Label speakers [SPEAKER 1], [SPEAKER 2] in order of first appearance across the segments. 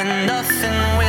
[SPEAKER 1] when nothing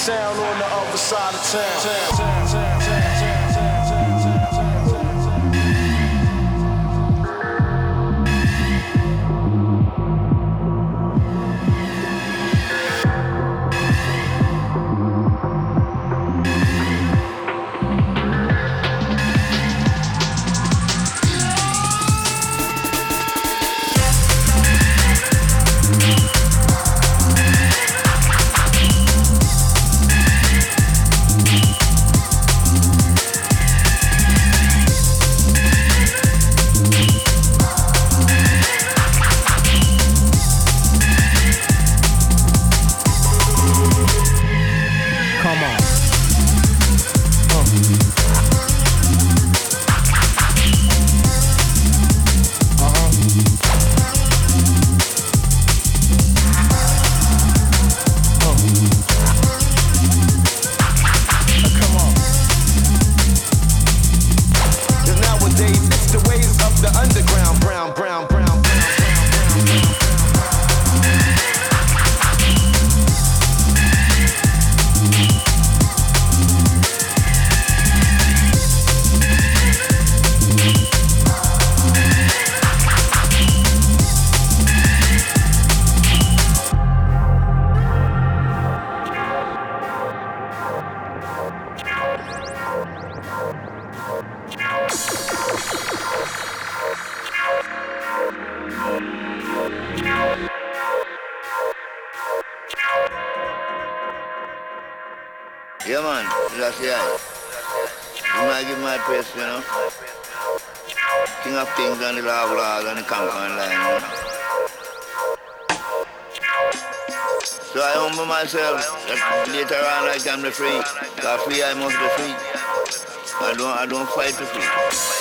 [SPEAKER 2] sound on the other side of town.
[SPEAKER 3] Yeah, man. That's yeah. You might give my praise, you know. King of kings and the Lord of lords and the conquering lion, you know. So I humble myself that later on I can be free. Because free I must be free. I don't I don't fight to free.